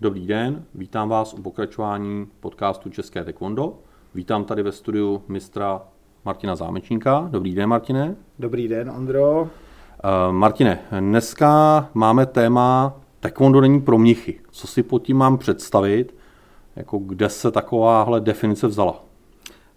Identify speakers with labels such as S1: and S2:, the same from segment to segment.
S1: Dobrý den, vítám vás u pokračování podcastu České taekwondo. Vítám tady ve studiu mistra Martina Zámečníka. Dobrý den, Martine.
S2: Dobrý den, Ondro. Uh,
S1: Martine, dneska máme téma taekwondo není pro mnichy. Co si pod tím mám představit? Jako kde se takováhle definice vzala?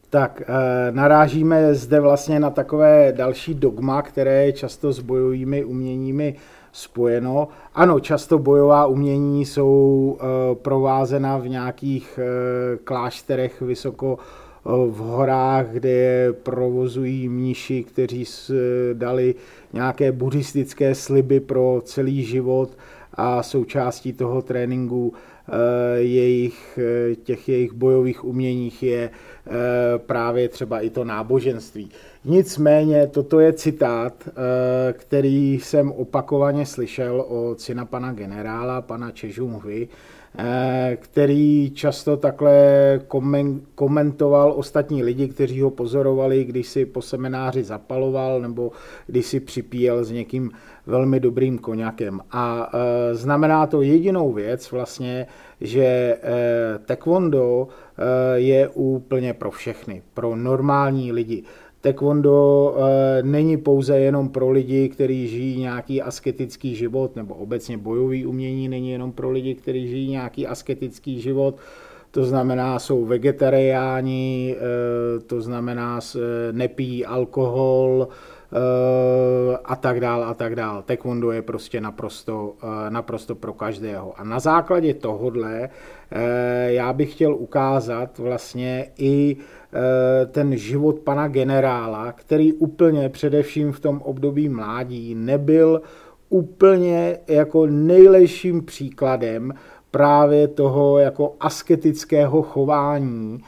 S2: Tak, eh, narážíme zde vlastně na takové další dogma, které často s bojovými uměními spojeno. Ano, často bojová umění jsou eh, provázena v nějakých eh, klášterech vysoko v horách, kde provozují mniši, kteří dali nějaké buddhistické sliby pro celý život a součástí toho tréninku Eh, jejich, eh, těch jejich bojových uměních je eh, právě třeba i to náboženství. Nicméně toto je citát, který jsem opakovaně slyšel od syna pana generála, pana Čežumvy, který často takhle komentoval ostatní lidi, kteří ho pozorovali, když si po semináři zapaloval nebo když si připíjel s někým velmi dobrým koněkem. A znamená to jedinou věc vlastně, že eh, taekwondo eh, je úplně pro všechny, pro normální lidi. Taekwondo e, není pouze jenom pro lidi, kteří žijí nějaký asketický život, nebo obecně bojový umění není jenom pro lidi, kteří žijí nějaký asketický život. To znamená, jsou vegetariáni, e, to znamená, e, nepijí alkohol, Eh, a tak dál a tak dál. Taekwondo je prostě naprosto, eh, naprosto pro každého. A na základě tohodle eh, já bych chtěl ukázat vlastně i ten život pana generála, který úplně především v tom období mládí nebyl úplně jako nejlepším příkladem právě toho jako asketického chování,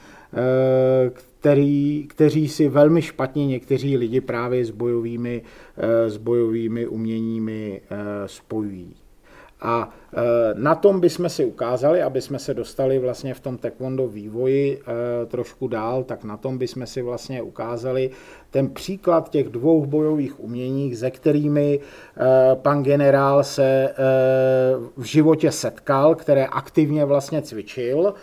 S2: který, kteří si velmi špatně někteří lidi právě s bojovými, eh, s bojovými uměními eh, spojují. A eh, na tom bychom si ukázali, aby jsme se dostali vlastně v tom taekwondo vývoji trošku dál, tak na tom bychom si vlastně ukázali ten příklad těch dvou bojových umění, se kterými pan generál se v životě setkal, které aktivně vlastně cvičil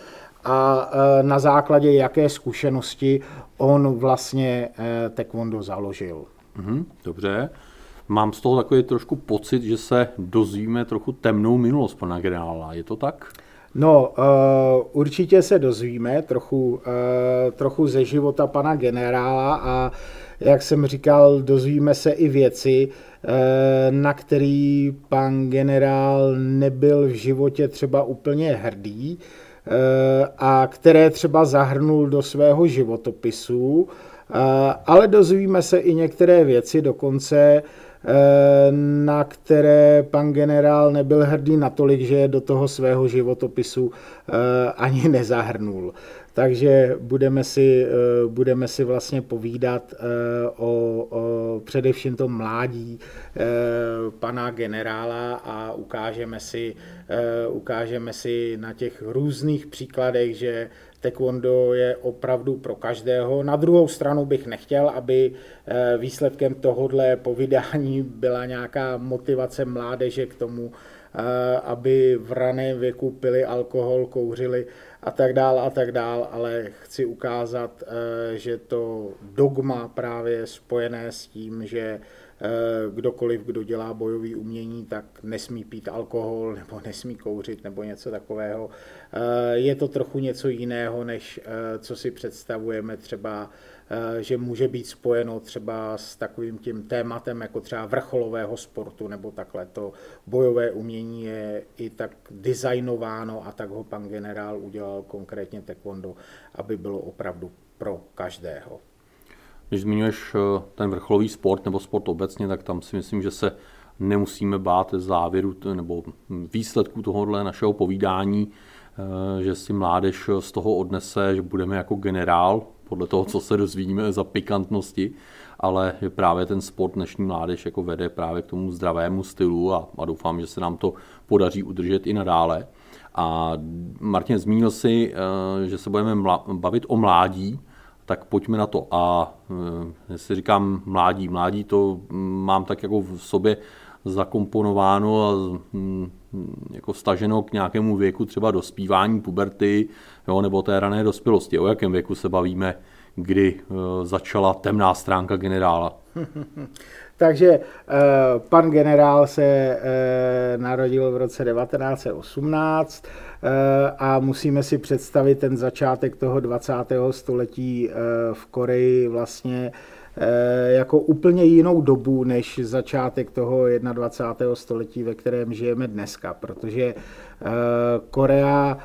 S2: a e, na základě jaké zkušenosti on vlastně e, taekwondo založil.
S1: Mhm, dobře. Mám z toho takový trošku pocit, že se dozvíme trochu temnou minulost pana generála. Je to tak?
S2: No, uh, určitě se dozvíme trochu, uh, trochu ze života pana generála a jak jsem říkal, dozvíme se i věci, uh, na který pan generál nebyl v životě třeba úplně hrdý. Eh, a které třeba zahrnul do svého životopisu, eh, ale dozvíme se i některé věci, dokonce eh, na které pan generál nebyl hrdý natolik, že do toho svého životopisu ani nezahrnul. Takže budeme si, eh, budeme si vlastně povídat eh, o, o především tom mládí eh, pana generála a ukážeme si, ukážeme si na těch různých příkladech, že taekwondo je opravdu pro každého. Na druhou stranu bych nechtěl, aby výsledkem tohohle povídání byla nějaká motivace mládeže k tomu, aby v raném věku pili alkohol, kouřili a tak dál a tak dál, ale chci ukázat, eh, že to dogma právě spojené s tím, že eh, kdokoliv, kdo dělá bojový umění, tak nesmí pít alkohol nebo nesmí kouřit nebo něco takového. Eh, je to trochu něco jiného, než co si představujeme třeba Eh, že může být spojeno třeba s takovým tím tématem jako třeba vrcholového sportu nebo takhle. To bojové umění je i tak designováno a tak ho pan generál udělal konkrétně taekwondo, aby bylo opravdu pro každého.
S1: Když zmiňuješ eh, ten vrcholový sport nebo sport obecně, tak tam si myslím, že se nemusíme bát závěru nebo výsledku tohohle našeho povídání, eh, že si mládež z toho odnese, že budeme jako generál podle toho, co se dozvíme za pikantnosti, ale že právě ten sport dnešní mládež jako vede právě k tomu zdravému stylu a, a doufám, že se nám to podaří udržet i nadále. A Martin zmínil si, eh, že se budeme bavit o mládí, tak pojďme na to. A eh, jestli říkám mládí, mládí to mám tak jako v sobě zakomponováno a hm, jako staženo k nějakému věku třeba dospívání, puberty, jo, nebo té rané dospělosti. O jakém věku se bavíme, kdy začala temná stránka generála?
S2: Takže eh, pan generál se eh, narodil v roce 1918 eh, a musíme si představit ten začátek toho 20. století v Koreji vlastně jako úplně jinou dobu než začátek toho 21. století, ve kterém žijeme dneska, protože Korea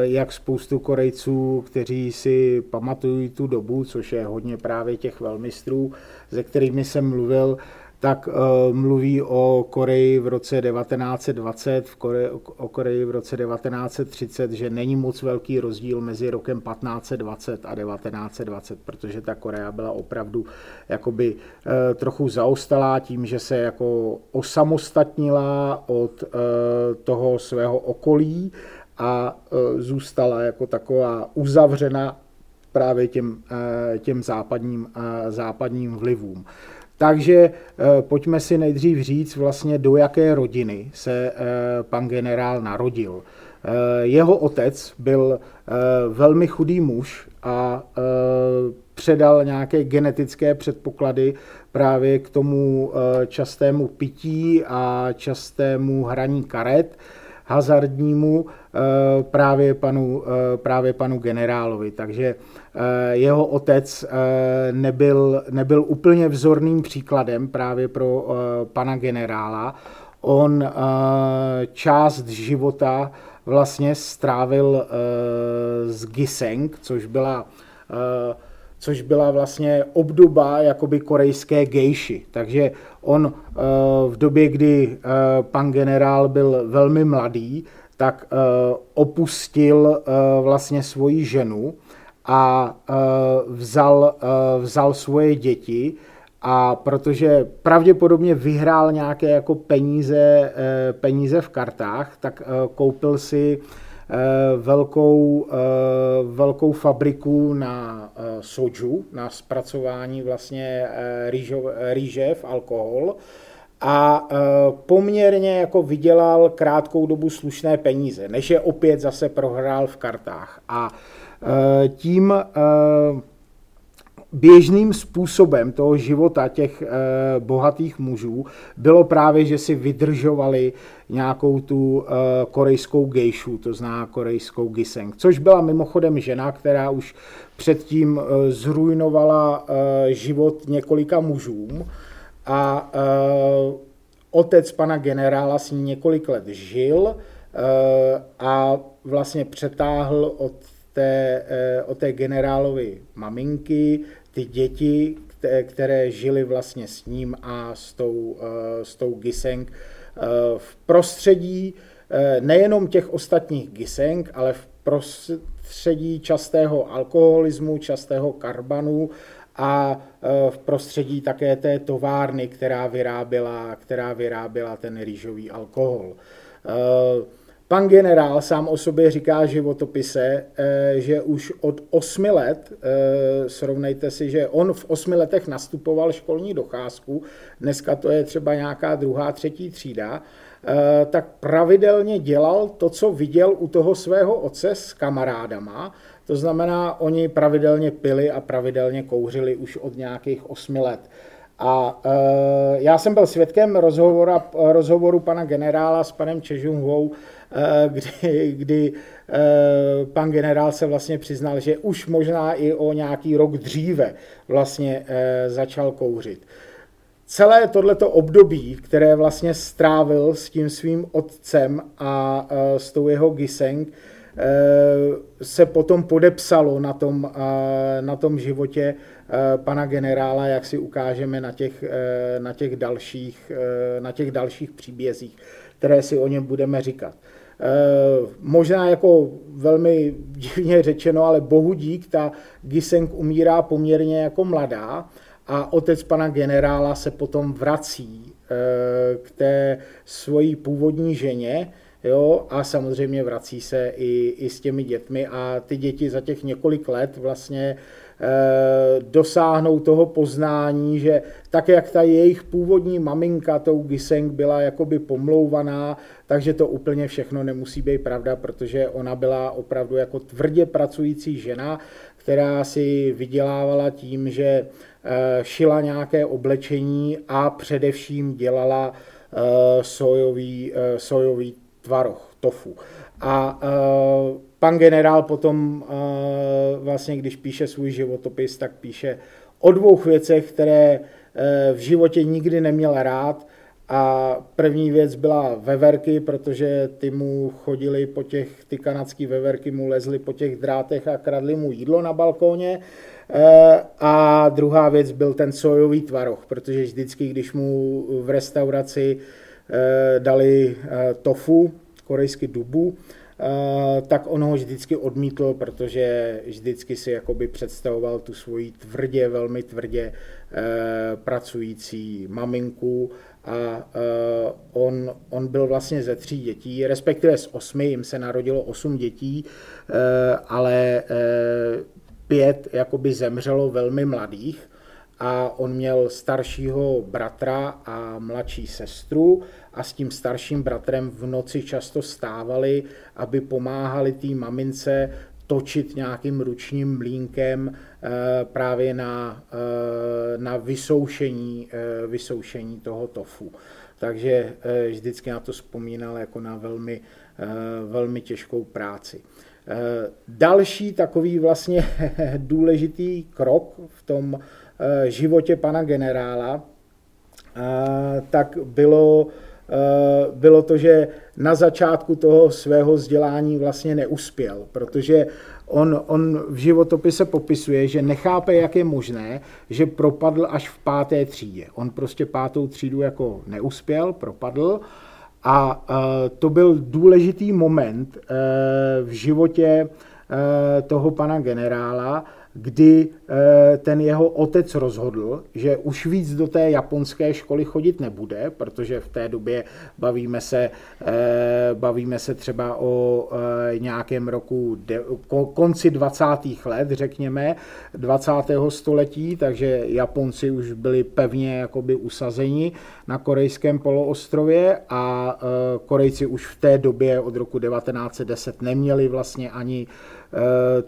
S2: jak spoustu Korejců, kteří si pamatují tu dobu, což je hodně právě těch velmistrů, se kterými jsem mluvil, tak uh, mluví o Koreji v roce 1920, v Kore, o Koreji v roce 1930, že není moc velký rozdíl mezi rokem 1520 a 1920, protože ta Korea byla opravdu jakoby uh, trochu zaostalá tím, že se jako osamostatnila od toho svého okolí a e, zůstala jako taková uzavřena právě těm, e, těm západním, e, západním vlivům. Takže pojďme si nejdřív říct vlastně, do jaké rodiny se pan generál narodil. Jeho otec byl velmi chudý muž a předal nějaké genetické předpoklady právě k tomu častému pití a častému hraní karet hazardnímu eh, právě panu, eh, právě panu generálovi. Takže eh, jeho otec nebyl, nebyl úplně vzorným příkladem právě pro pana generála. On část života vlastně strávil z Giseng, což byla což byla vlastně obdoba jakoby korejské gejši. Takže on eh, v době, kdy eh, pan generál byl velmi mladý, tak eh, opustil vlastně svoji ženu a vzal, vzal svoje děti a protože pravděpodobně vyhrál nějaké jako peníze, peníze v kartách, tak koupil si velkou, eh, velkou fabriku na eh, soju, na zpracování vlastně rýže v alkohol a poměrně jako vydělal krátkou dobu slušné peníze, než je opět zase prohrál v kartách. A tím běžným způsobem toho života těch bohatých mužů bylo právě, že si vydržovali nějakou tu eh, korejskou gejšu, to zná korejskou giseng, což byla mimochodem žena, která už předtím eh, zrujnovala eh, život několika mužům. A otec pana generála s ní několik let žil a vlastně přetáhl od té, od té generálovy maminky ty děti, které žili vlastně s ním a s tou, s tou Giseng v prostředí eh, nejenom těch ostatních giseng, ale v prostředí častého alkoholismu, častého karbanu a eh, v prostředí také té továrny, která vyráběla, která vyráběla ten rýžový alkohol. Eh, pan generál sám o sobě říká životopise, že už od osmi let, srovnejte si, že on v osmi letech nastupoval školní docházku, dneska to je třeba nějaká druhá, třetí třída, eh, tak pravidelně dělal to, co viděl u toho svého otce s kamarádama. To znamená, oni pravidelně pili a pravidelně kouřili už od nějakých osmi let. A já jsem byl svědkem rozhovoru, rozhovoru pana generála s panem Čežunhou, kdy, kdy e, pan generál se vlastně přiznal, že už možná i o nějaký rok dříve vlastně e, začal kouřit celé tohleto období, které vlastně strávil s tím svým otcem a s tou jeho Giseng, se potom podepsalo na tom, na tom životě pana generála, jak si ukážeme na těch, na těch, dalších, na těch dalších příbězích, které si o něm budeme říkat. Možná jako velmi divně řečeno, ale bohu dík, ta Giseng umírá poměrně jako mladá, a otec pana generála se potom vrací eh, k té svojí původní ženě, jo, a samozřejmě vrací se i, i s těmi dětmi a ty děti za těch několik let vlastně Eh, dosáhnou toho poznání, že tak, jak ta jejich původní maminka tou Giseng byla jakoby pomlouvaná, takže to úplně všechno nemusí být pravda, protože ona byla opravdu jako tvrdě pracující žena, která si vydělávala tím, že eh, šila nějaké oblečení a především dělala eh, sojový, sojový tvaroh, tofu. A pan generál potom vlastně, když píše svůj životopis, tak píše o dvou věcech, které e, v životě nikdy neměl rád. A první věc byla veverky, protože ty mu chodili po těch, ty kanadský veverky mu lezly po těch drátech a kradli mu jídlo na balkóně. A druhá věc byl ten sojový tvaroh, protože vždycky, když mu v restauraci e, dali tofu, korejský dubu, Eh, tak on ho vždycky odmítl, protože vždycky si jakoby představoval tu svoji tvrdě, velmi tvrdě eh, pracující maminku a eh, on, on byl vlastně ze tří dětí, respektive z osmi, jim se narodilo osm dětí, ale pět jakoby zemřelo velmi mladých a on měl staršího bratra a mladší sestru a s tím starším bratrem v noci často stávali, aby pomáhali té mamince točit nějakým ručním mlínkem eh, právě na, eh, na vysoušení, eh, vysoušení toho tofu. Takže vždycky na to vzpomínal jako na velmi, velmi těžkou práci. Další takový vlastně důležitý krok v tom životě pana generála, tak bylo Eh, bylo to, že na začátku toho svého vzdělání vlastně neuspěl, protože on, on v životopise popisuje, že nechápe, jak je možné, že propadl až v páté třídě. On prostě pátou třídu jako neuspěl, propadl a eh, to byl důležitý moment eh, v životě toho pana generála, kdy eh, ten jeho otec rozhodl, že už víc do té japonské školy chodit nebude, protože v té době bavíme se, eh, bavíme se třeba o eh, nějakém roku konci 20. let, řekněme, 20. století, takže Japonci už byli pevně jakoby usazeni na korejském poloostrově a Korejci už v té době od roku 1910 neměli vlastně ani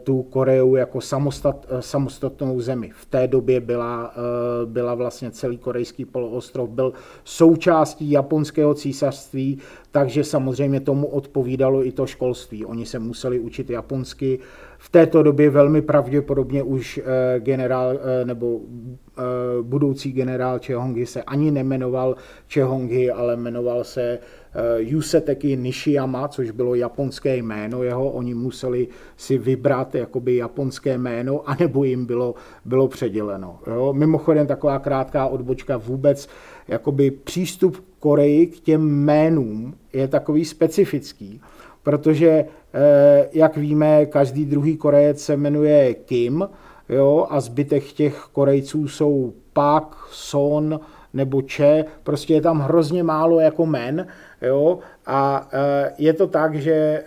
S2: tu Koreu jako samostat, eh, samostatnou zemi. V té době byla, eh, byla vlastně celý korejský poloostrov, byl součástí japonského císařství, takže samozřejmě tomu odpovídalo i to školství. Oni se museli učit japonsky. V této době velmi pravděpodobně už generál nebo budoucí generál Chehongi se ani nemenoval Chehongi, ale jmenoval se Eh, Yuseteki Nishiyama, což bylo japonské jméno jeho, oni museli si vybrat jakoby japonské jméno, anebo jim bylo, bylo předěleno. Jo? Mimochodem taková krátká odbočka vůbec, jakoby přístup Koreji k těm jménům je takový specifický, protože, eh, jak víme, každý druhý Korejec se jmenuje Kim, jo, a zbytek těch Korejců jsou Pak, Son, nebo Če, prostě je tam hrozně málo jako men, jo, a e, je to tak, že e,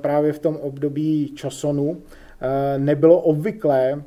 S2: právě v tom období Čosonu nebylo obvyklé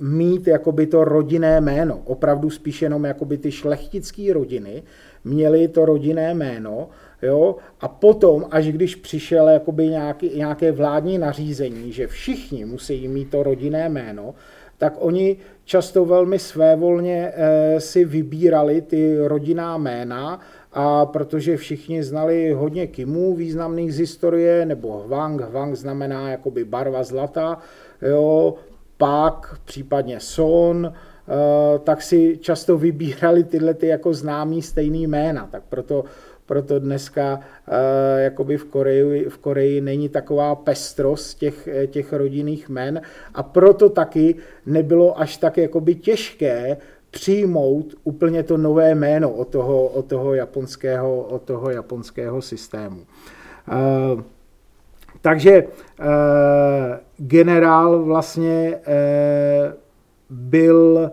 S2: mít jakoby to rodinné jméno. Opravdu spíš jenom jakoby ty šlechtické rodiny měly to rodinné jméno, jo, a potom, až když přišel jakoby nějaký, nějaké vládní nařízení, že všichni musí mít to rodinné jméno, tak oni často velmi svévolně eh, si vybírali ty rodinná jména, a protože všichni znali hodně Kimů významných z historie, nebo Hwang, Hwang znamená jakoby barva zlata, jo, Pak, případně Son, eh, tak si často vybírali tyhle ty jako známý stejný jména, tak proto proto dneska uh, jakoby v Koreji, v Koreji není taková pestrost těch, těch rodinných men a proto taky nebylo až tak jakoby těžké přijmout úplně to nové jméno od toho, od toho, japonského, od toho japonského systému. Uh, takže generál vlastně byl,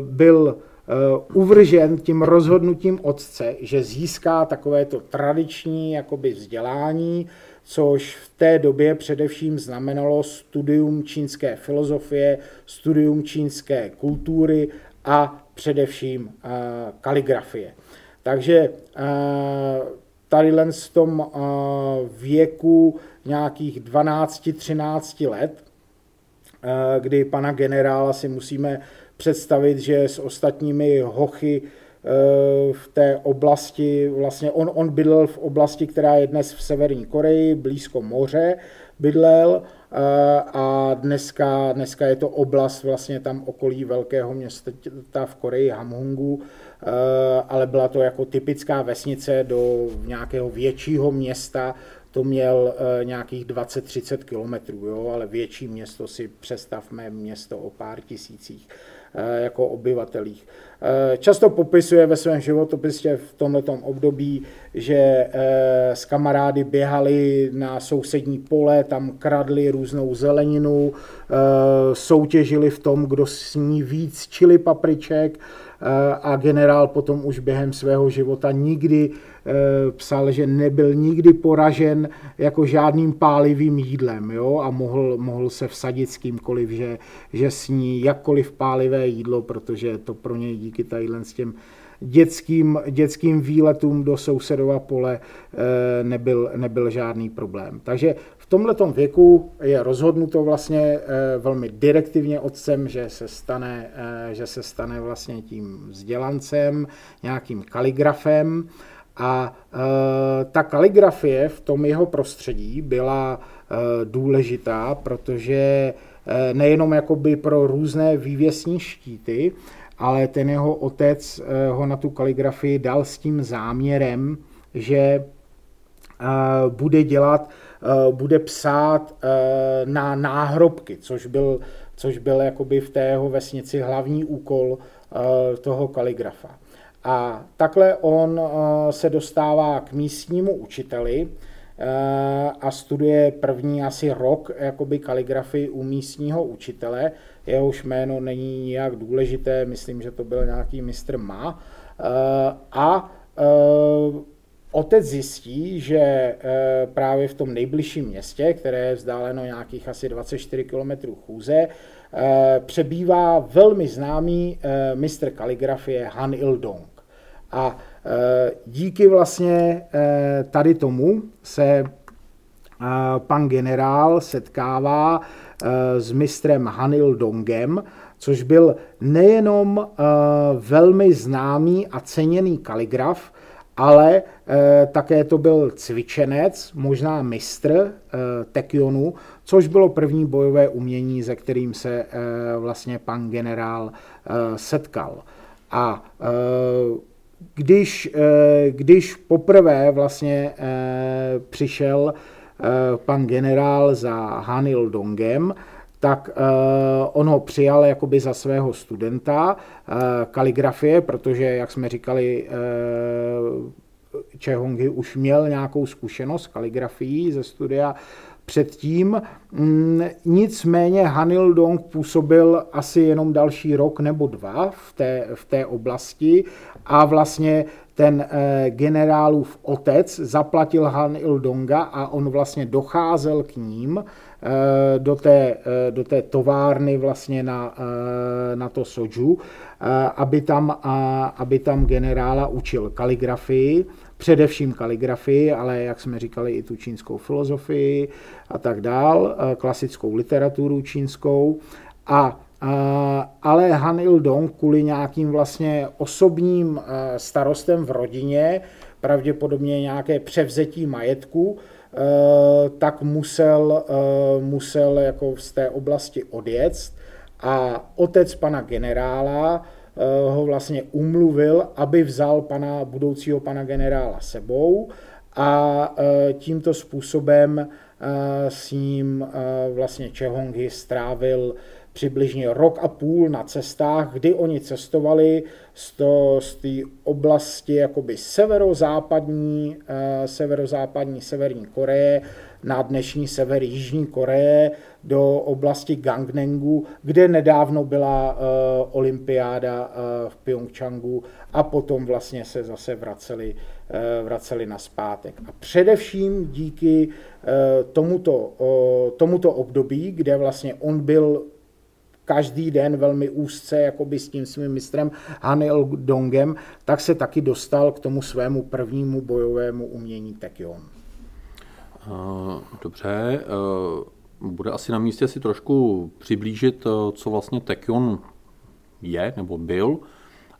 S2: byl uvržen tím rozhodnutím otce, že získá takovéto tradiční jakoby vzdělání, což v té době především znamenalo studium čínské filozofie, studium čínské kultury a především kaligrafie. Takže tady len v tom věku nějakých 12-13 let, kdy pana generála si musíme představit, že s ostatními hochy v té oblasti, vlastně on, on bydlel v oblasti, která je dnes v Severní Koreji, blízko moře bydlel a dneska, dneska je to oblast vlastně tam okolí velkého města v Koreji, Hamhungu, ale byla to jako typická vesnice do nějakého většího města, to měl nějakých 20-30 kilometrů, ale větší město si představme město o pár tisících jako obyvatelích. Často popisuje ve svém životopisě v tomto období, že s kamarády běhali na sousední pole, tam kradli různou zeleninu, soutěžili v tom, kdo sní víc čili papriček, a generál potom už během svého života nikdy psal, že nebyl nikdy poražen jako žádným pálivým jídlem jo? a mohl, mohl se vsadit s kýmkoliv, že, že sní jakkoliv pálivé jídlo, protože to pro něj díky tadyhle s těm dětským, dětským výletům do sousedova pole nebyl, nebyl žádný problém. Takže tomhle věku je rozhodnuto vlastně eh, velmi direktivně otcem, že se stane, eh, že se stane vlastně tím vzdělancem, nějakým kaligrafem. A eh, ta kaligrafie v tom jeho prostředí byla důležitá, protože nejenom jakoby pro různé vývěsní štíty, ale ten jeho otec ho na tu kaligrafii dal s tím záměrem, že bude dělat Eh, bude psát eh, na náhrobky, což byl, což byl jakoby v té jeho vesnici hlavní úkol eh, toho kaligrafa. A takhle on se dostává k místnímu učiteli a studuje první asi rok jakoby kaligrafii u místního učitele. Jehož jméno není nijak důležité, myslím, že to byl nějaký mistr Ma. A Otec zjistí, že eh, právě v tom nejbližším městě, které je vzdáleno nějakých asi 24 km chůze, eh, přebývá velmi známý eh, mistr kaligrafie Han Il-dong. A díky vlastně tady tomu se pan generál setkává s mistrem Hanil Dongem, což byl nejenom velmi známý a ceněný kaligraf, ale e, také to byl cvičenec, možná mistr e, Tekionu, což bylo první bojové umění, se kterým se e, vlastně pan generál e, setkal. A e, když, e, když poprvé vlastně e, přišel e, pan generál za Hanil Dongem, tak on ho přijal jakoby za svého studenta kaligrafie, protože, jak jsme říkali, Čehongy už měl nějakou zkušenost kaligrafií ze studia předtím. Mm, nicméně Hanil Dong působil asi jenom další rok nebo dva v té, v té oblasti a vlastně ten generálův otec zaplatil Han Il Donga a on vlastně docházel k ním Eh, do té, eh, do té továrny vlastně na, eh, na to soju, aby tam, aby tam generála učil kaligrafii, především kaligrafii, ale jak jsme říkali i tu čínskou filozofii a tak dál, klasickou literaturu čínskou. A ale Han Il-dong kvůli nějakým vlastně osobním starostem v rodině, pravděpodobně nějaké převzetí majetku, Eh, tak musel, eh, musel jako z té oblasti odjet. A otec pana generála eh, ho vlastně umluvil, aby vzal pana, budoucího pana generála sebou a tímto způsobem s ním vlastně Čehongi strávil přibližně rok a půl na cestách, kdy oni cestovali z, té oblasti jakoby severozápadní, uh, severozápadní Severní Koreje na dnešní sever Jižní Koreje do oblasti Gangnengu, kde nedávno byla uh, olympiáda uh, v Pyeongchangu a potom vlastně se zase vraceli, uh, vraceli na zpátek. A především díky uh, tomuto, uh, tomuto období, kde vlastně on byl každý den velmi úzce jakoby s tím svým mistrem Hanil Dongem, tak se taky dostal k tomu svému prvnímu bojovému umění Taekyon.
S1: Dobře, bude asi na místě si trošku přiblížit, co vlastně Taekyon je nebo byl.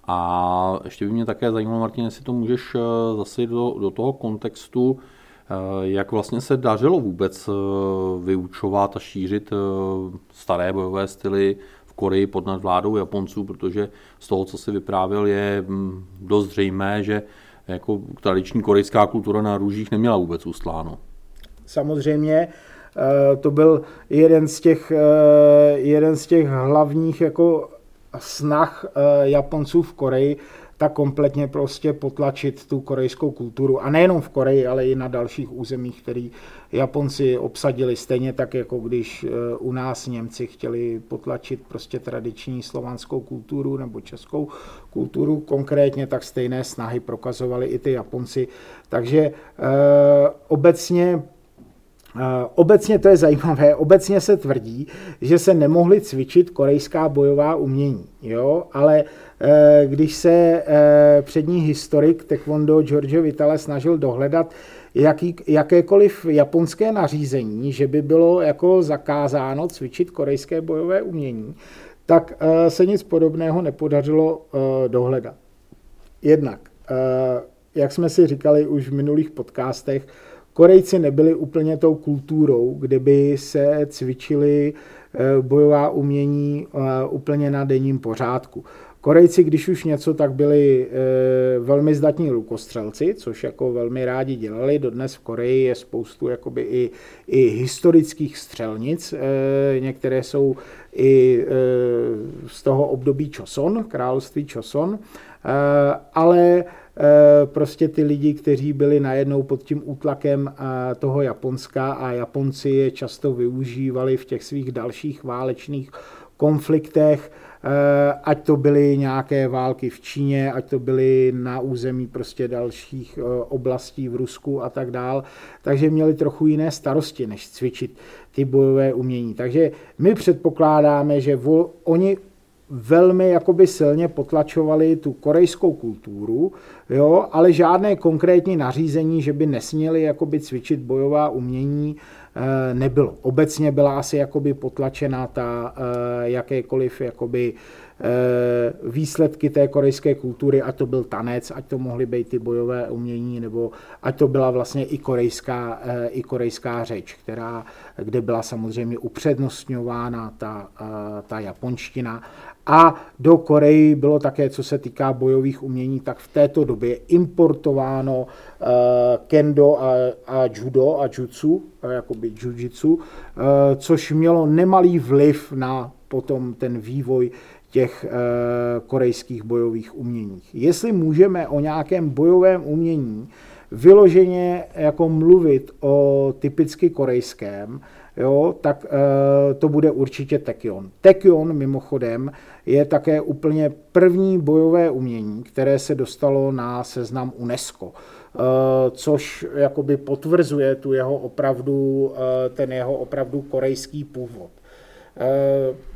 S1: A ještě by mě také zajímalo, Martin, jestli to můžeš zase do, do toho kontextu, jak vlastně se dařilo vůbec vyučovat a šířit staré bojové styly v Koreji pod nadvládou Japonců, protože z toho, co si vyprávěl, je mm, dost zřejmé, že jako tradiční korejská kultura na růžích neměla vůbec ustláno.
S2: Samozřejmě eh, to byl jeden z těch, eh, jeden z těch hlavních jako snah eh, Japonců v Koreji, tak kompletně prostě potlačit tu korejskou kulturu. A nejenom v Koreji, ale i na dalších územích, které Japonci obsadili. Stejně tak, jako když u nás Němci chtěli potlačit prostě tradiční slovanskou kulturu nebo českou kulturu konkrétně, tak stejné snahy prokazovali i ty Japonci. Takže e, obecně Obecně to je zajímavé, obecně se tvrdí, že se nemohly cvičit korejská bojová umění, jo? ale eh, když se eh, přední historik taekwondo Giorgio Vitale snažil dohledat jaký, jakékoliv japonské nařízení, že by bylo jako zakázáno cvičit korejské bojové umění, tak eh, se nic podobného nepodařilo dohledat. Jednak, jak jsme si říkali už v minulých podcastech, Korejci nebyli úplně tou kulturou, kde by se cvičili eh, bojová umění eh, úplně na denním pořádku. Korejci, když už něco, tak byli e, velmi zdatní lukostřelci, což jako velmi rádi dělali. Dodnes v Koreji je spoustu jakoby i, i historických střelnic. Některé jsou i z toho období Choson, království Choson. Ale Eh, prostě ty lidi, kteří byli najednou pod tím útlakem eh, toho Japonska a Japonci je často využívali v těch svých dalších válečných konfliktech, eh, ať to byly nějaké války v Číně, ať to byly na území prostě dalších oblastí v Rusku a tak dál. Takže měli trochu jiné starosti, než cvičit ty bojové umění. Takže my předpokládáme, že oni velmi jakoby silně potlačovali tu korejskou kulturu, jo, ale žádné konkrétní nařízení, že by nesměli jakoby cvičit bojová umění, eh, nebylo. Obecně byla asi jakoby potlačena ta eh, jakékoliv jakoby Eh, výsledky té korejské kultury, ať to byl tanec, ať to mohly být ty bojové umění, nebo ať to byla vlastně i korejská, i korejská řeč, která, kde byla samozřejmě upřednostňována ta, ta japonština. A do Koreji bylo také, co se týká bojových umění, tak v této době importováno kendo a, a judo a jutsu, jakoby jujitsu, což mělo nemalý vliv na potom ten vývoj těch eh, korejských bojových uměních. Jestli můžeme o nějakém bojovém umění vyloženě jako mluvit o typicky korejském, jo, tak e, to bude určitě Tekion. Tekion mimochodem je také úplně první bojové umění, které se dostalo na seznam UNESCO, e, což jakoby potvrzuje tu jeho opravdu, e, ten jeho opravdu korejský původ. E,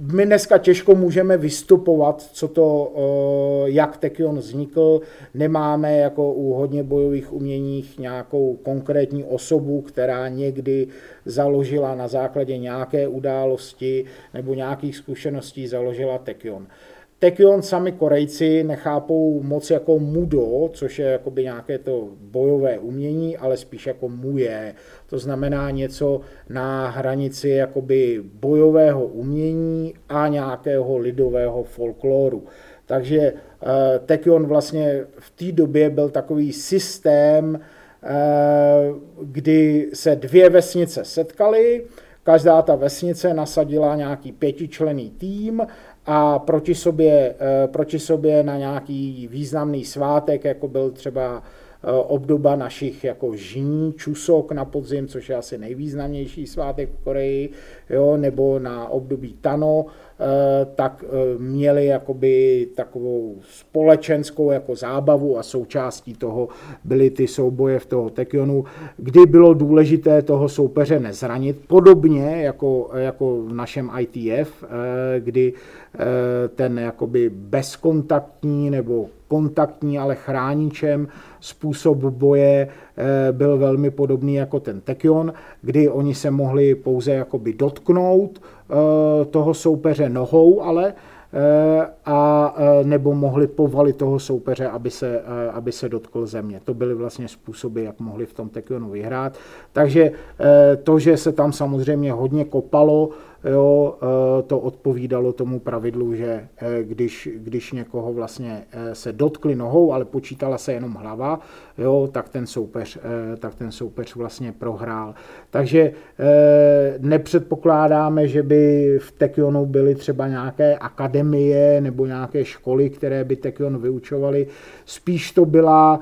S2: my dneska těžko můžeme vystupovat, co to, eh, jak Tekion vznikl. Nemáme jako u hodně bojových uměních nějakou konkrétní osobu, která někdy založila na základě nějaké události nebo nějakých zkušeností založila Tekion. Tekion sami Korejci nechápou moc jako mudo, což je jakoby nějaké to bojové umění, ale spíš jako muje. To znamená něco na hranici jakoby bojového umění a nějakého lidového folkloru. Takže uh, Tekion vlastně v té době byl takový systém, uh, kdy se dvě vesnice setkaly, každá ta vesnice nasadila nějaký pětičlený tým a proti sobě, proti sobě na nějaký významný svátek, jako byl třeba obdoba našich jako žní, čusok na podzim, což je asi nejvýznamnější svátek v Koreji, jo, nebo na období Tano, Eh, tak eh, měli jakoby takovou společenskou jako zábavu a součástí toho byly ty souboje v toho Tekionu, kdy bylo důležité toho soupeře nezranit, podobně jako, jako v našem ITF, eh, kdy ten jakoby bezkontaktní nebo kontaktní, ale chráničem způsob boje byl velmi podobný jako ten Tekion, kdy oni se mohli pouze jakoby dotknout, Eh, toho soupeře nohou, ale eh, a eh, nebo mohli povalit toho soupeře, aby se, aby se dotkl země. To byly vlastně způsoby, jak mohli v tom tekionu vyhrát. Takže to, že se tam samozřejmě hodně kopalo, jo, eh, to odpovídalo tomu pravidlu, že eh, když, když někoho vlastně eh, se dotkli nohou, ale počítala se jenom hlava, jo, tak, ten soupeř, tak ten soupeř vlastně prohrál. Takže nepředpokládáme, že by v Tekionu byly třeba nějaké akademie nebo nějaké školy, které by Tekion vyučovaly. Spíš to byla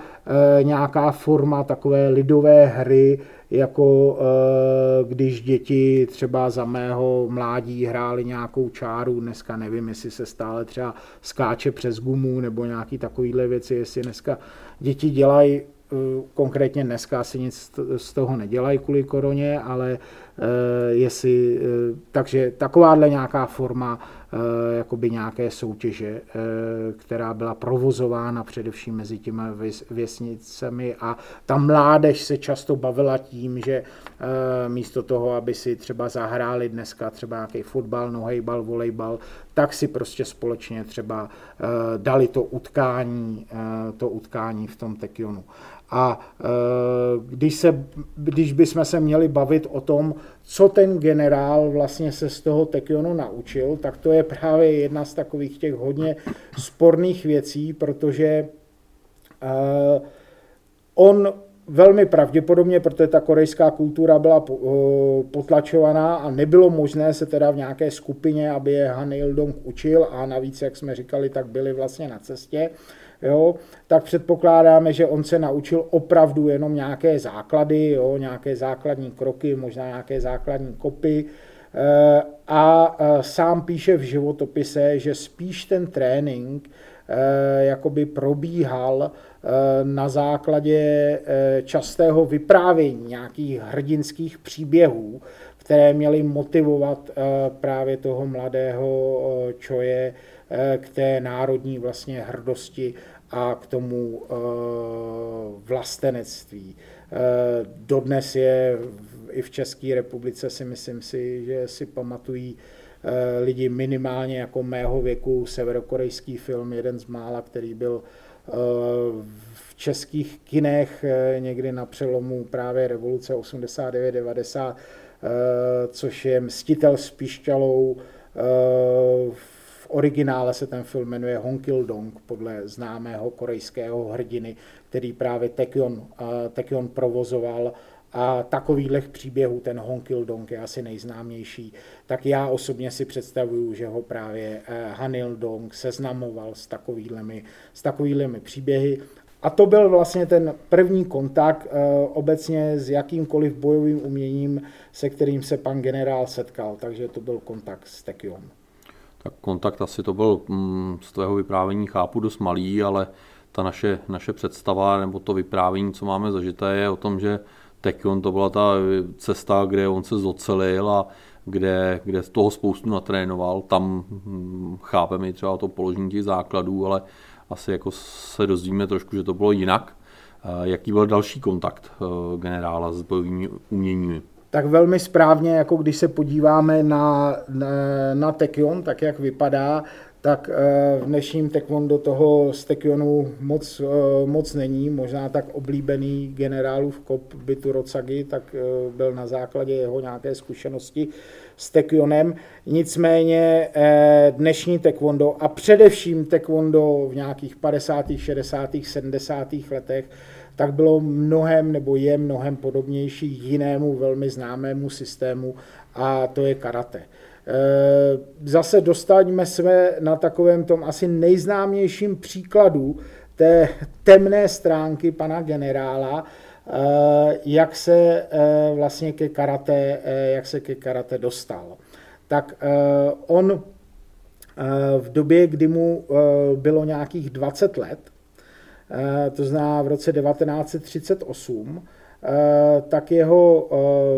S2: nějaká forma takové lidové hry, jako eh, když děti třeba za mého mládí hráli nějakou čáru, dneska nevím, jestli se stále třeba skáče přes gumu nebo nějaký takovýhle věci, jestli dneska děti dělají eh, konkrétně dneska asi nic z toho nedělají kvůli koroně, ale jestli, eh, takže takováhle nějaká forma eh, jakoby nějaké soutěže, která byla provozována především mezi těmi věsnicemi a ta mládež se často bavila tím, že místo toho, aby si třeba zahráli dneska třeba nějaký fotbal, nohejbal, volejbal, tak si prostě společně třeba dali to utkání, to utkání v tom tekionu. A když, se, když bychom se měli bavit o tom, co ten generál vlastně se z toho Tekionu naučil, tak to je právě jedna z takových těch hodně sporných věcí, protože uh, on velmi pravděpodobně, protože ta korejská kultura byla potlačovaná a nebylo možné se teda v nějaké skupině, aby je Han Il-dong učil a navíc, jak jsme říkali, tak byli vlastně na cestě, jo, tak předpokládáme, že on se naučil opravdu jenom nějaké základy, jo, nějaké základní kroky, možná nějaké základní kopy, eh, a eh, sám píše v životopise, že spíš ten trénink eh, jakoby probíhal na základě častého vyprávění nějakých hrdinských příběhů, které měly motivovat právě toho mladého čoje k té národní vlastně hrdosti a k tomu eh, vlastenectví. Eh, dodnes je i v České republice si myslím si, že si pamatují eh, lidi minimálně jako mého věku severokorejský film, jeden z mála, který byl v českých kinech někdy na přelomu právě revoluce 89-90, což je Mstitel s pišťalou originále se ten film jmenuje Honkil Dong, podle známého korejského hrdiny, který právě Taekyon, uh, provozoval a takových příběhů, ten Honkil Dong je asi nejznámější, tak já osobně si představuju, že ho právě uh, Hanil Dong seznamoval s takovými, s takovými příběhy. A to byl vlastně ten první kontakt uh, obecně s jakýmkoliv bojovým uměním, se kterým se pan generál setkal, takže to byl kontakt s Tekion.
S1: Tak kontakt asi to byl mm, z tvého vyprávění chápu dost malý, ale ta naše, naše představa nebo to vyprávění, co máme zažité, je o tom, že Tekion to byla ta cesta, kde on se zocelil a kde, kde toho spoustu natrénoval. Tam mm, chápeme třeba to položení těch základů, ale asi jako se dozvíme trošku, že to bylo jinak. Jaký byl další kontakt eh, generála s bojovými uměními?
S2: Tak velmi správně, jako když se podíváme na, na, na Tekion, tak jak vypadá, tak eh, v dnešním taekwondo toho z Tekionu moc, eh, moc není. Možná tak oblíbený generálův kop Bitu Rocagi, tak eh, byl na základě jeho nějaké zkušenosti s Tekionem. Nicméně dnešní taekwondo a především taekwondo v nějakých 50., 60., 70. letech tak bylo mnohem nebo je mnohem podobnější jinému velmi známému systému a to je karate. Zase dostaňme se na takovém tom asi nejznámějším příkladu té temné stránky pana generála, Eh, jak se eh, vlastně ke karate, jak se ke karate dostal. Tak on v době, kdy mu bylo nějakých 20 let, to znamená v roce 1938, tak jeho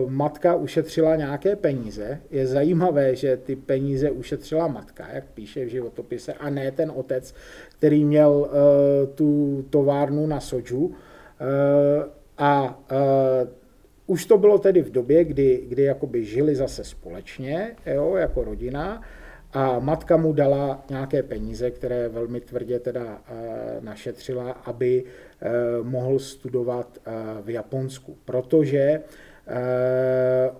S2: matka ušetřila nějaké peníze. Je zajímavé, že ty peníze ušetřila matka, jak píše v životopise, a ne ten otec, který měl tu továrnu na soju. A už to bylo tedy v době, kdy, kdy jakoby žili zase společně, jo, jako rodina, a matka mu dala nějaké peníze, které velmi tvrdě teda uh, našetřila, aby uh, mohl studovat uh, v Japonsku, protože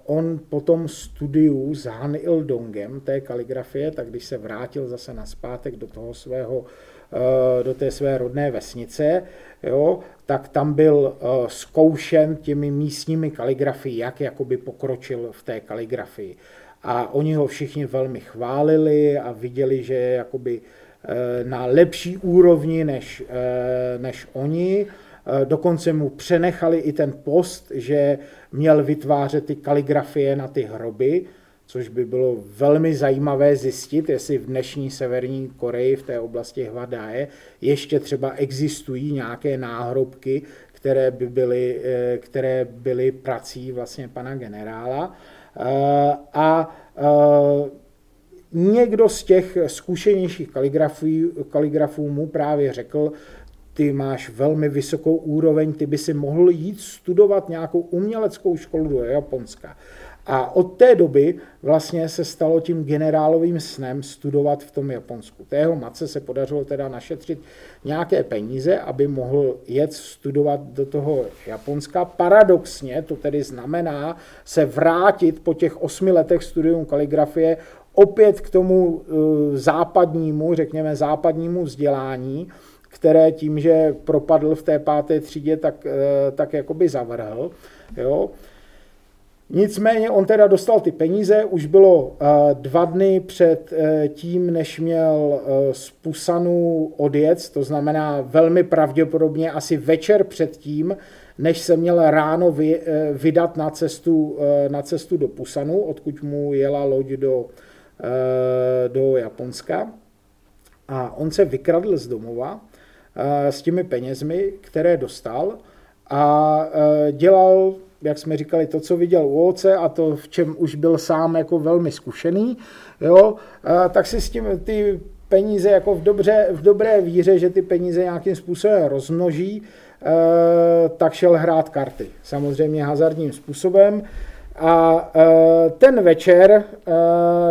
S2: on po tom studiu s Han Il Dongem té kaligrafie, tak když se vrátil zase na zpátek do toho svého Eh, do té své rodné vesnice, jo, tak tam byl eh, zkoušen těmi místními kaligrafii, jak jakoby pokročil v té kaligrafii. A oni ho všichni velmi chválili a viděli, že je jakoby eh, na lepší úrovni než, než oni. Dokonce mu přenechali i ten post, že měl vytvářet ty kaligrafie na ty hroby, což by bylo velmi zajímavé zjistit, jestli v dnešní severní Koreji v té oblasti Hvadáje ještě třeba existují nějaké náhrobky, které by byly, eh, které byly prací vlastně pana generála. Eh, a eh, někdo z těch zkušenějších kaligrafů, kaligrafů mu právě řekl, ty máš velmi vysokou úroveň, ty by si mohl jít studovat nějakou uměleckou školu do Japonska. A od té doby vlastně se stalo tím generálovým snem studovat v tom Japonsku. Tého matce se podařilo teda našetřit nějaké peníze, aby mohl jet studovat do toho Japonska. Paradoxně to tedy znamená se vrátit po těch osmi letech studium kaligrafie opět k tomu eh, západnímu, řekněme západnímu vzdělání, které tím, že propadl v té páté třídě, tak, eh, tak jakoby zavrhl. Jo. Nicméně on teda dostal ty peníze, už bylo eh, dva dny před eh, tím, než měl eh, z Pusanu odjet, to znamená velmi pravděpodobně asi večer před tím, než se měl ráno vydat na cestu, na cestu do Pusanu, odkud mu jela loď do, do Japonska. A on se vykradl z domova s těmi penězmi, které dostal a dělal jak jsme říkali, to, co viděl u oce a to, v čem už byl sám jako velmi zkušený, jo, tak si s tím ty peníze jako v, dobře, v dobré víře, že ty peníze nějakým způsobem rozmnoží, e, tak šel hrát karty. Samozřejmě hazardním způsobem. A e, ten večer e,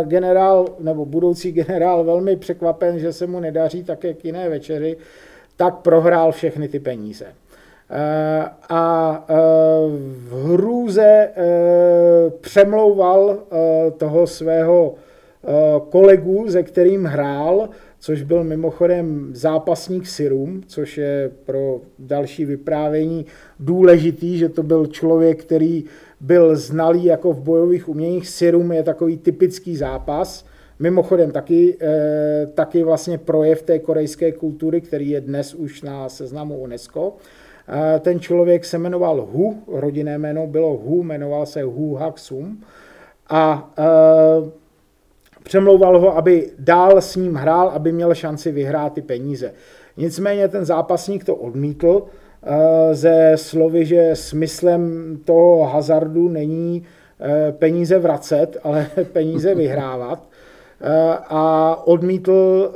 S2: generál, nebo budoucí generál, velmi překvapen, že se mu nedaří také k jiné večeři, tak prohrál všechny ty peníze. Eh, a eh, v hrůze eh, přemlouval toho svého kolegu, se kterým hrál, což byl mimochodem zápasník Sirum, což je pro další vyprávění důležitý, že to byl člověk, který byl znalý jako v bojových uměních. Sirum je takový typický zápas, Mimochodem taky, taky vlastně projev té korejské kultury, který je dnes už na seznamu UNESCO. Ten člověk se jmenoval Hu, rodinné jméno bylo Hu, jmenoval se Hu Hak Sum a e, přemlouval ho, aby dál s ním hrál, aby měl šanci vyhrát ty peníze. Nicméně ten zápasník to odmítl e, ze slovy, že smyslem toho hazardu není e, peníze vracet, ale peníze vyhrávat. A odmítl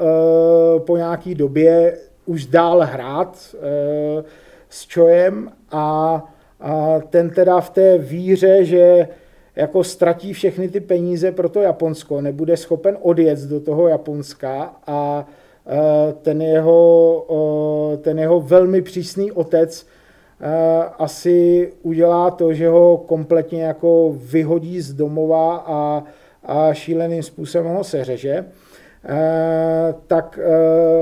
S2: po nějaký době už dál hrát s Čojem a, a ten teda v té víře, že jako ztratí všechny ty peníze pro to Japonsko, nebude schopen odjet do toho Japonska a ten jeho, ten jeho velmi přísný otec asi udělá to, že ho kompletně jako vyhodí z domova a, a šíleným způsobem ho seřeže. Tak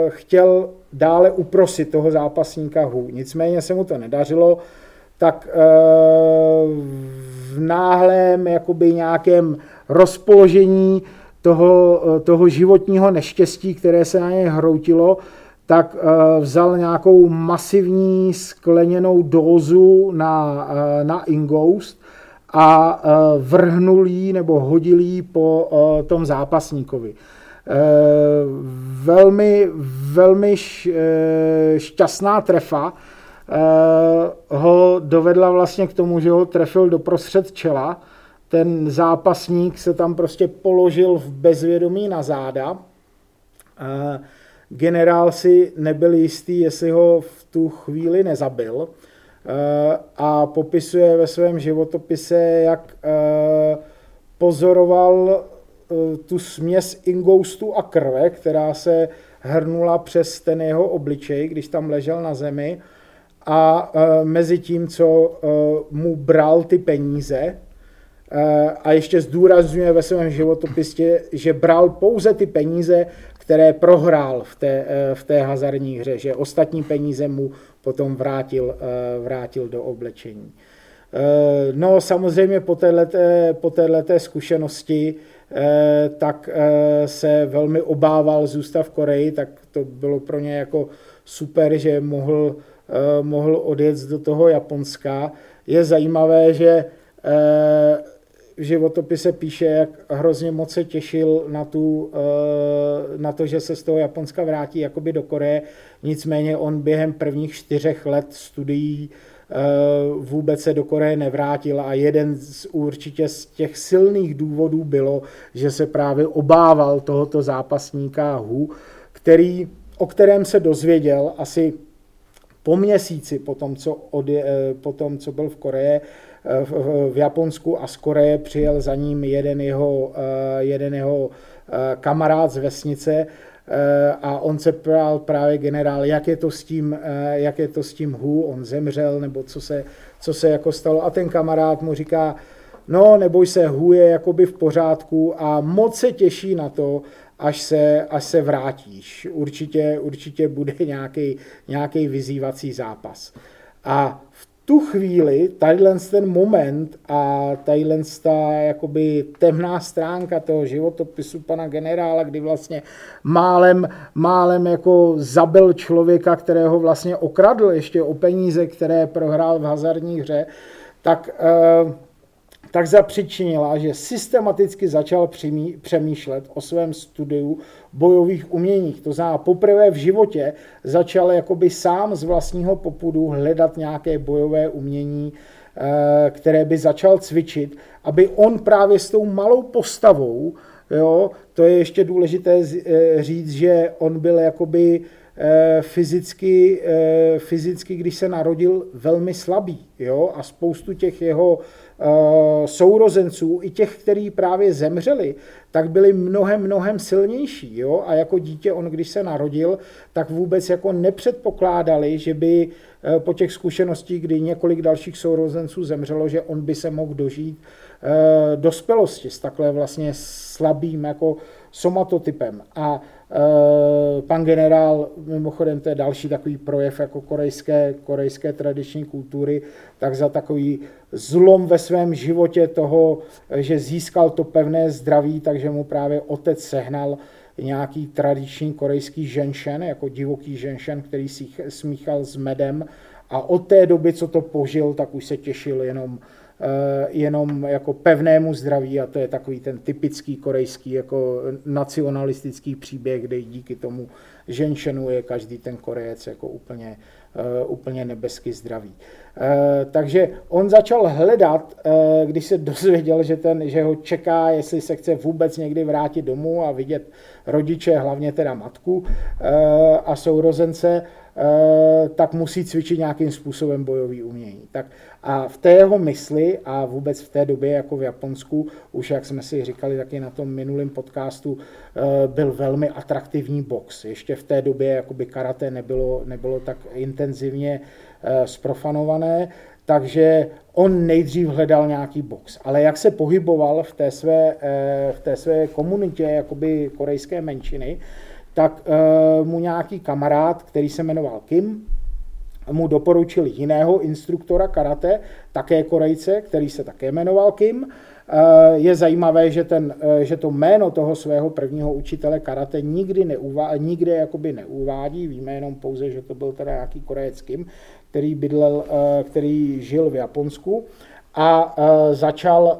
S2: chtěl dále uprosit toho zápasníka Hu. Nicméně se mu to nedařilo, tak v náhlém jakoby nějakém rozpoložení toho, toho životního neštěstí, které se na něj hroutilo, tak vzal nějakou masivní skleněnou dózu na, na Ingoust a vrhnul jí nebo hodil jí po tom zápasníkovi. Velmi, velmi šťastná trefa ho dovedla vlastně k tomu, že ho trefil do prostřed čela. Ten zápasník se tam prostě položil v bezvědomí na záda. Generál si nebyl jistý, jestli ho v tu chvíli nezabil a popisuje ve svém životopise, jak pozoroval tu směs ingoustu a krve, která se hrnula přes ten jeho obličej, když tam ležel na zemi a mezi tím, co mu bral ty peníze, a ještě zdůrazňuje ve svém životopisě, že bral pouze ty peníze, které prohrál v té, v té hazardní hře, že ostatní peníze mu potom vrátil, vrátil do oblečení. No samozřejmě po této, po zkušenosti tak se velmi obával zůstat v Koreji, tak to bylo pro ně jako super, že mohl, mohl odjet do toho Japonska. Je zajímavé, že v životopise píše, jak hrozně moc se těšil na, tu, na to, že se z toho Japonska vrátí jakoby do Koreje. Nicméně on během prvních čtyřech let studií vůbec se do Koreje nevrátil a jeden z určitě z těch silných důvodů bylo, že se právě obával tohoto zápasníka Hu, který, o kterém se dozvěděl asi po měsíci po tom, co, od, po tom, co byl v Koreji, v Japonsku a z Koreje přijel za ním jeden jeho, jeden jeho kamarád z vesnice a on se ptal právě generál, jak je to s tím, jak je to s tím Hu, on zemřel, nebo co se, co se jako stalo. A ten kamarád mu říká, no neboj se, Hu je jakoby v pořádku a moc se těší na to, až se, až se vrátíš. Určitě, určitě bude nějaký, nějaký vyzývací zápas. A v tu chvíli, tadyhle ten moment a tadyhle ta jakoby temná stránka toho životopisu pana generála, kdy vlastně málem, málem jako zabil člověka, kterého vlastně okradl ještě o peníze, které prohrál v hazardní hře, tak eh, tak zapřičinila, že systematicky začal přemýšlet o svém studiu bojových uměních. To znamená, poprvé v životě začal jakoby sám z vlastního popudu hledat nějaké bojové umění, eh, které by začal cvičit, aby on právě s tou malou postavou, jo, to je ještě důležité eh, říct, že on byl jakoby fyzicky, fyzicky, když se narodil, velmi slabý. Jo? A spoustu těch jeho Eh, sourozenců, i těch, kteří právě zemřeli, tak byli mnohem, mnohem silnější. Jo? A jako dítě on, když se narodil, tak vůbec jako nepředpokládali, že by eh, po těch zkušenostích, kdy několik dalších sourozenců zemřelo, že on by se mohl dožít eh, dospělosti s takhle vlastně slabým jako somatotypem. A pan generál, mimochodem to je další takový projev jako korejské, korejské tradiční kultury, tak za takový zlom ve svém životě toho, že získal to pevné zdraví, takže mu právě otec sehnal nějaký tradiční korejský ženšen, jako divoký ženšen, který si smíchal s medem. A od té doby, co to požil, tak už se těšil jenom, eh, jenom jako pevnému zdraví a to je takový ten typický korejský jako nacionalistický příběh, kde díky tomu ženšenu je každý ten Korejec jako úplně Eh, úplně nebesky zdravý. Eh, takže on začal hledat, eh, když se dozvěděl, že, ten, že ho čeká, jestli se chce vůbec někdy vrátit domů a vidět rodiče, hlavně teda matku a sourozence, tak musí cvičit nějakým způsobem bojový umění. Tak a v té jeho mysli a vůbec v té době jako v Japonsku, už jak jsme si říkali taky na tom minulém podcastu, eh, byl velmi atraktivní box. Ještě v té době jakoby karate nebylo, nebylo tak intenzivně eh, sprofanované, takže on nejdřív hledal nějaký box, ale jak se pohyboval v té své, v té své komunitě jakoby korejské menšiny, tak mu nějaký kamarád, který se jmenoval Kim, mu doporučil jiného instruktora karate, také Korejce, který se také jmenoval Kim. Eh, je zajímavé, že, ten, eh, že to jméno toho svého prvního učitele karate nikdy, neuvá, nikdy jakoby neuvádí, víme jenom pouze, že to byl teda nějaký Korejec Kim, který, bydlel, eh, který žil v Japonsku a začal,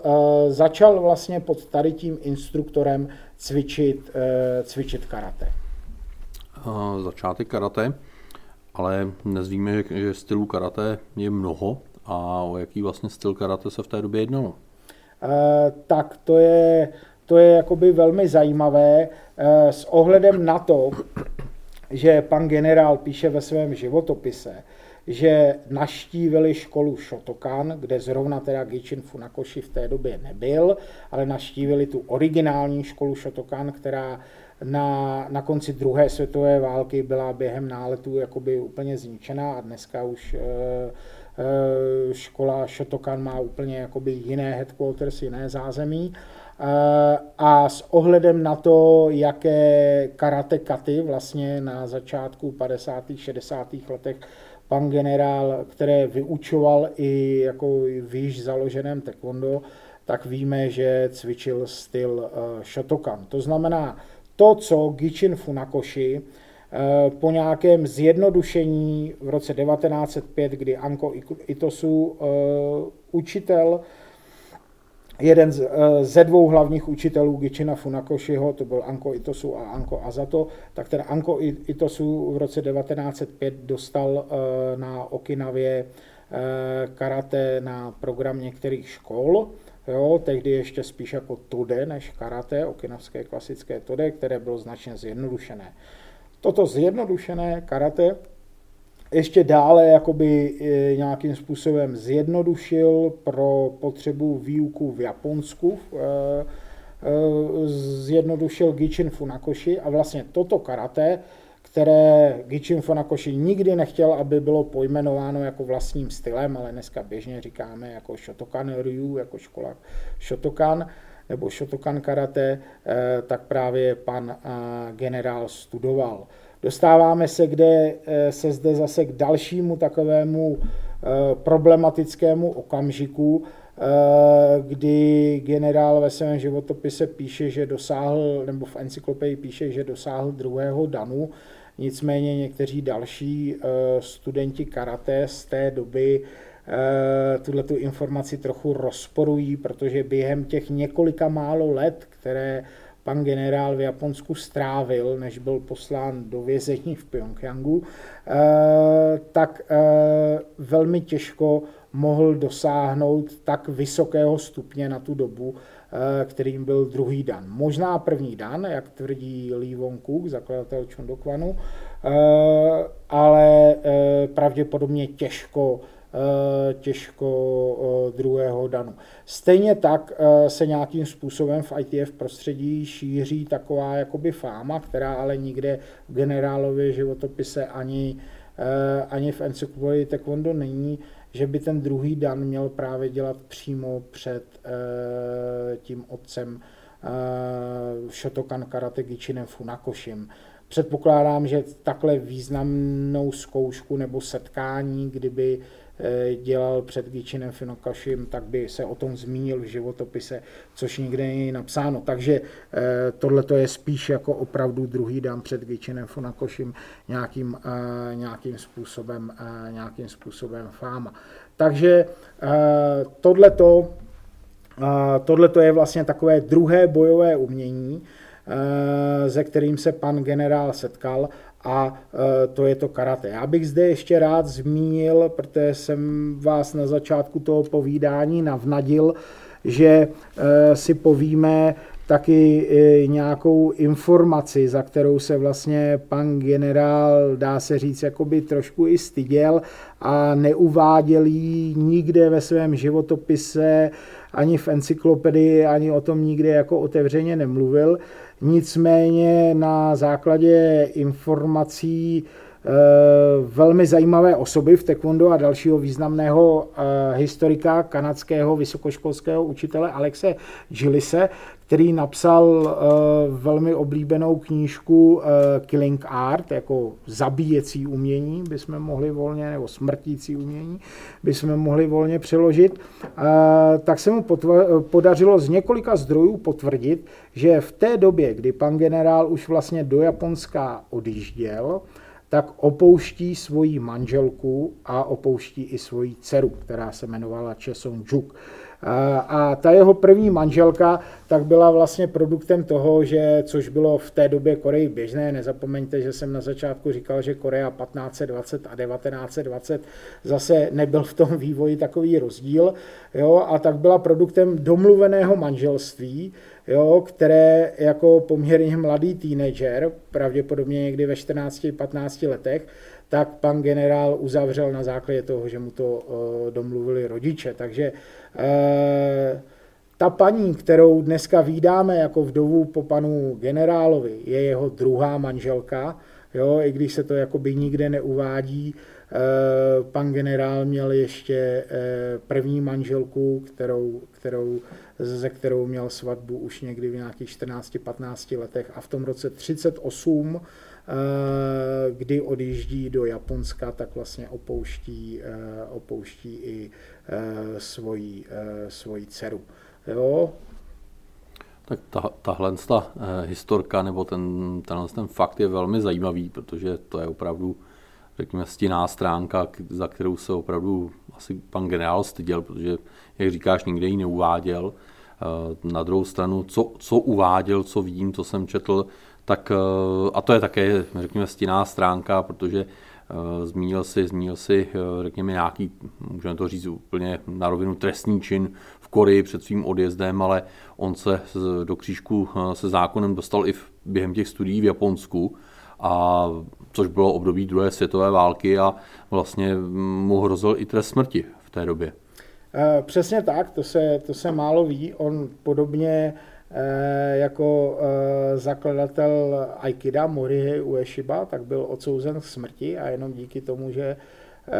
S2: začal vlastně pod tady tím instruktorem cvičit, cvičit karate.
S1: Začátek karate ale dnes víme, že, stylů karate je mnoho a o jaký vlastně styl karate se v té době jednalo?
S2: E, tak to je, to je jakoby velmi zajímavé e, s ohledem na to, že pan generál píše ve svém životopise, že naštívili školu Shotokan, kde zrovna teda Gichin Funakoshi v té době nebyl, ale naštívili tu originální školu Shotokan, která na, na konci druhé světové války byla během náletu jakoby úplně zničená a dneska už e, e, škola Shotokan má úplně jakoby jiné headquarters, jiné zázemí. E, a s ohledem na to, jaké karate katy vlastně na začátku 50. 60. letech pan generál, které vyučoval i jako v již založeném taekwondo, tak víme, že cvičil styl Shotokan. To znamená, to, co Gichin Funakoshi eh, po nějakém zjednodušení v roce 1905, kdy Anko Itosu, eh, učitel, jeden z, eh, ze dvou hlavních učitelů Gichina Funakoshiho, to byl Anko Itosu a Anko Azato, tak ten Anko Itosu v roce 1905 dostal na Okinavě karate na program některých škol Jo, tehdy ještě spíš jako tode než karate, okinavské klasické tode, které bylo značně zjednodušené. Toto zjednodušené karate ještě dále jakoby e, nějakým způsobem zjednodušil pro potřebu výuku v Japonsku, e, e, zjednodušil Gichin Funakoshi a vlastně toto karate které Gichin Funakoshi nikdy nechtěl, aby bylo pojmenováno jako vlastním stylem, ale dneska běžně říkáme jako Shotokan Ryu, jako škola Shotokan nebo Shotokan karate, eh, tak právě pan eh, generál studoval. Dostáváme se, kde eh, se zde zase k dalšímu takovému problematickému okamžiku, kdy generál ve svém životopise píše, že dosáhl, nebo v encyklopedii píše, že dosáhl druhého danu, Nicméně někteří další eh, studenti karate z té doby eh, tuhle tu informaci trochu rozporují, protože během těch několika málo let, které pan generál v Japonsku strávil, než byl poslán do vězení v Pyongyangu, eh, tak velmi těžko mohl dosáhnout tak vysokého stupně na tu dobu, kterým byl druhý dan. Možná první dan, jak tvrdí Lee Wong Kuk, zakladatel Chondokwanu, eh, ale eh, pravděpodobně těžko těžko druhého danu. Stejně tak se nějakým způsobem v ITF prostředí šíří taková jakoby fáma, která ale nikde v generálově životopise ani, ani v encyklopedii taekwondo není, že by ten druhý dan měl právě dělat přímo před e, tím otcem e, Shotokan Karate Gichinem Funakoshim. Předpokládám, že takhle významnou zkoušku nebo setkání, kdyby dělal před Gichinem Finokašim, tak by se o tom zmínil v životopise, což nikde není napsáno. Takže eh, tohle je spíš jako opravdu druhý dan před Gichinem Funakošim nějakým, eh, nějakým, způsobem, nějakým způsobem fáma. Takže tohleto, tohleto je vlastně takové druhé bojové umění, se kterým se pan generál setkal a e, to je to karate. Já bych zde ještě rád zmínil, protože jsem vás na začátku toho povídání navnadil, že e, si povíme taky e, nějakou informaci, za kterou se vlastně pan generál, dá se říct, jakoby trošku i styděl a neuváděl ji nikde ve svém životopise, ani v encyklopedii, ani o tom nikdy jako otevřeně nemluvil. Nicméně na základě informací velmi zajímavé osoby v taekwondo a dalšího významného historika kanadského vysokoškolského učitele Alexe Gillise, který napsal uh, velmi oblíbenou knížku Killing Art, jako zabíjecí umění, bychom mohli volně, nebo smrtící umění, bychom mohli volně přeložit, tak se mu podařilo z několika zdrojů potvrdit, že v té době, kdy pan generál už vlastně do Japonska odjížděl, tak opouští svoji manželku a opouští i svoji dceru, která se jmenovala Cheson Juk. A ta jeho první manželka tak byla vlastně produktem toho, že, což bylo v té době Koreji běžné, nezapomeňte, že jsem na začátku říkal, že Korea 1520 a 1920 zase nebyl v tom vývoji takový rozdíl, jo, a tak byla produktem domluveného manželství, jo, které jako poměrně mladý teenager, pravděpodobně někdy ve 14-15 letech, tak pan generál uzavřel na základě toho, že mu to uh, domluvili rodiče. Takže uh, ta paní, kterou dneska vídáme jako vdovu po panu generálovi, je jeho druhá manželka, jo, i když se to jakoby nikde neuvádí. Uh, pan generál měl ještě první manželku, kterou, kterou, ze kterou měl svatbu už někdy v nějakých 14-15 letech a v tom roce 38 Eh, kdy odjíždí do Japonska, tak vlastně opouští, eh, opouští i eh, svoji, svoji dceru. Jo?
S1: Tak ta, tahle ta historka nebo ten, tenhle ten fakt je velmi zajímavý, protože to je opravdu řekněme, stinná stránka, za kterou se opravdu asi pan generál styděl, protože, jak říkáš, nikde ji neuváděl. Na druhou stranu, co, co uváděl, co vím, co jsem četl, tak eh, a to je také, řekněme, stinná stránka, protože eh, zmínil si, zmínil si, eh, řekněme, nějaký, můžeme to říct úplně na rovinu, trestní čin v Koreji před svým odjezdem, ale on se do křížku se zákonem dostal i v, během těch studií v Japonsku, a což bylo období druhé světové války a vlastně mu hrozil i trest smrti v té době.
S2: Přesně tak, to se, to se málo ví. On podobně Eh, jako eh, zakladatel Aikida Morihei Ueshiba, tak byl odsouzen k smrti a jenom díky tomu, že eh,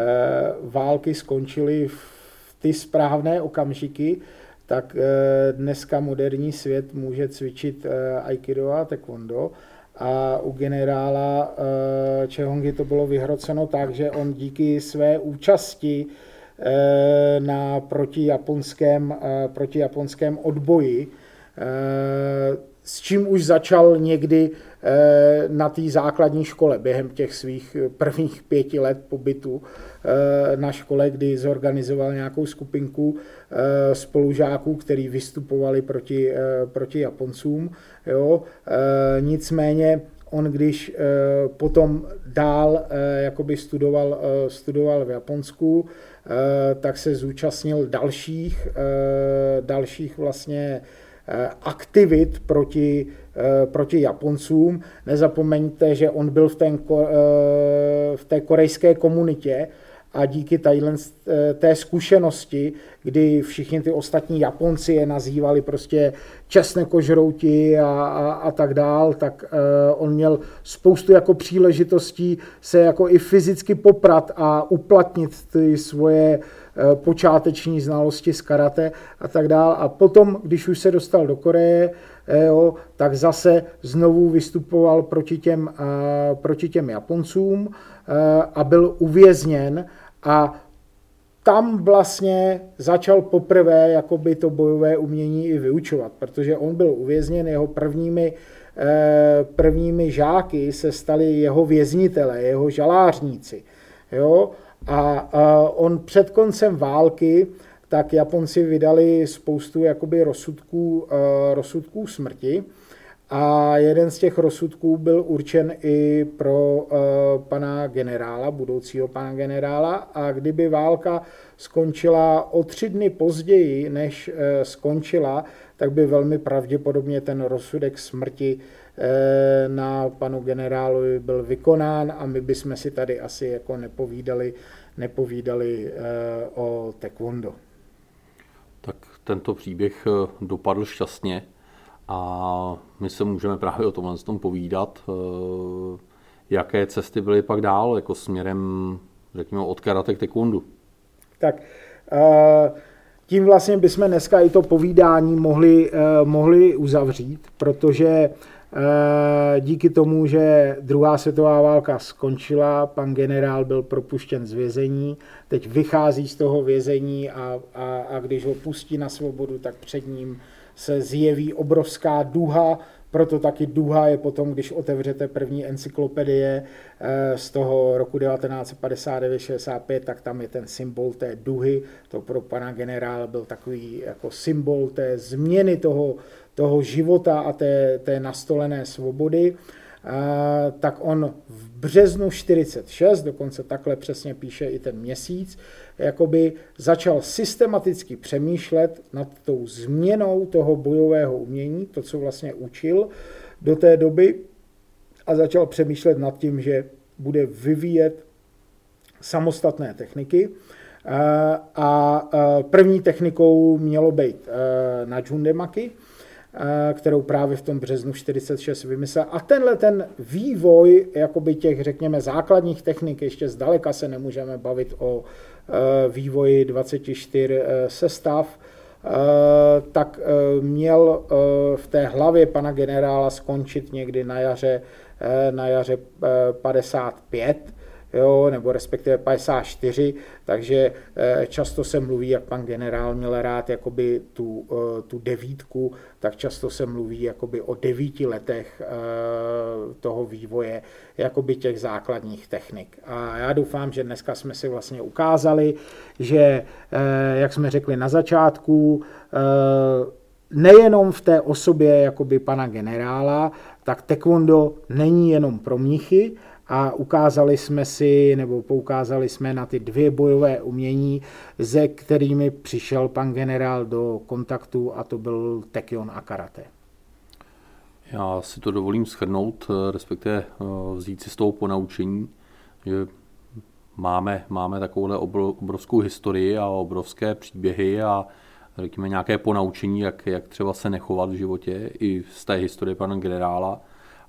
S2: války skončily v ty správné okamžiky, tak dneska moderní svět může cvičit Aikido a Taekwondo. A u generála Čehongy to bylo vyhroceno tak, že on díky své účasti na protijaponském, protijaponském odboji Eh, s čím už začal někdy eh, na té základní škole během těch svých prvních pěti let pobytu eh, na škole, kdy zorganizoval nějakou skupinku spolužáků, který vystupovali proti, proti Japoncům. Jo. Nicméně on když potom dál jakoby studoval, studoval v Japonsku, tak se zúčastnil dalších, dalších vlastně Eh, aktivit proti, eh, proti Japoncům. Nezapomeňte, že on byl v, ten, eh, v té korejské komunitě a díky tadyhle té zkušenosti, kdy všichni ty ostatní Japonci je nazývali prostě čestné kožrouti a, a, a tak dál, tak uh, on měl spoustu jako příležitostí se jako i fyzicky poprat a uplatnit ty svoje uh, Eh, počáteční znalosti z karate a tak dále. A potom, když už se dostal do Koreje, eh, jo, tak zase znovu vystupoval proti těm, eh, proti těm Japoncům a byl uvězněn a tam vlastně začal poprvé jakoby to bojové umění i vyučovat, protože on byl uvězněn, jeho prvními, prvními žáky se stali jeho věznitele, jeho žalářníci. Jo? A on před koncem války, tak Japonci vydali spoustu jakoby rozsudků, rozsudků smrti. A jeden z těch rozsudků byl určen i pro pana generála, budoucího pana generála. A kdyby válka skončila o tři dny později, než e, skončila, tak by velmi pravděpodobně ten rozsudek smrti e, na panu generálovi byl vykonán a my bychom si tady asi jako nepovídali nepovídali eh, o taekwondo.
S1: Tak tento příběh eh, dopadl šťastně a my se můžeme právě o tomhle tom povídat. Eh, jaké cesty byly pak dál, jako směrem, řekněme, od karate k taekwondu.
S2: Tak uh, tím vlastně bychom dneska i to povídání mohli, uh, mohli uzavřít, protože díky tomu, že druhá světová válka skončila, pan generál byl propuštěn z vězení, teď vychází z toho vězení a, a, a když ho pustí na svobodu, tak před ním se zjeví obrovská duha proto taky duha je potom, když otevřete první encyklopedie eh, z toho roku 1959-65, tak tam je ten symbol té duhy. To pro pana generála byl takový jako symbol té změny toho, toho života a té, té nastolené svobody. Eh, tak on v březnu 46, dokonce takhle přesně píše i ten měsíc, jakoby začal systematicky přemýšlet nad tou změnou toho bojového umění, to, co vlastně učil do té doby, a začal přemýšlet nad tím, že bude vyvíjet samostatné techniky. A první technikou mělo být na Jundemaki, kterou právě v tom březnu 46 vymyslel. A tenhle ten vývoj jakoby těch, řekněme, základních technik, ještě zdaleka se nemůžeme bavit o Eh, vývoji 24 eh, sestav, eh, tak měl v té hlavě pana generála skončit někdy na jaře, na jaře 55 jo, nebo respektive 54, takže eh, často se mluví, jak pan generál měl rád jakoby tu, eh, tu devítku, tak často se mluví jakoby o devíti letech eh, toho vývoje jakoby těch základních technik. A já doufám, že dneska jsme si vlastně ukázali, že, jak jsme řekli na začátku, nejenom v té osobě jakoby pana generála, tak taekwondo není jenom pro mnichy, a ukázali jsme si, nebo poukázali jsme na ty dvě bojové umění, ze kterými přišel pan generál do kontaktu a to byl Tekion a karate.
S1: Já si to dovolím schrnout, respektive eh, vzít si z toho ponaučení, že máme, máme takovouhle obrovskou historii a obrovské příběhy a řekněme nějaké ponaučení, jak, jak třeba se nechovat v životě i z té historie pana generála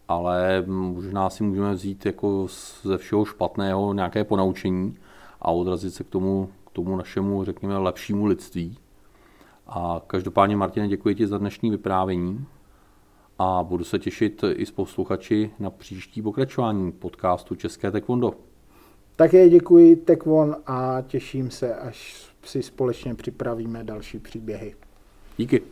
S1: ale možná si můžeme vzít jako ze všeho špatného nějaké ponaučení a odrazit se k tomu, k tomu našemu, řekněme, lepšímu lidství. A každopádně, Martine, děkuji ti za dnešní vyprávění a budu se těšit i s posluchači na příští pokračování podcastu České Taekwondo.
S2: Také děkuji Tekvon a těším se, až si společně připravíme další příběhy.
S1: Díky.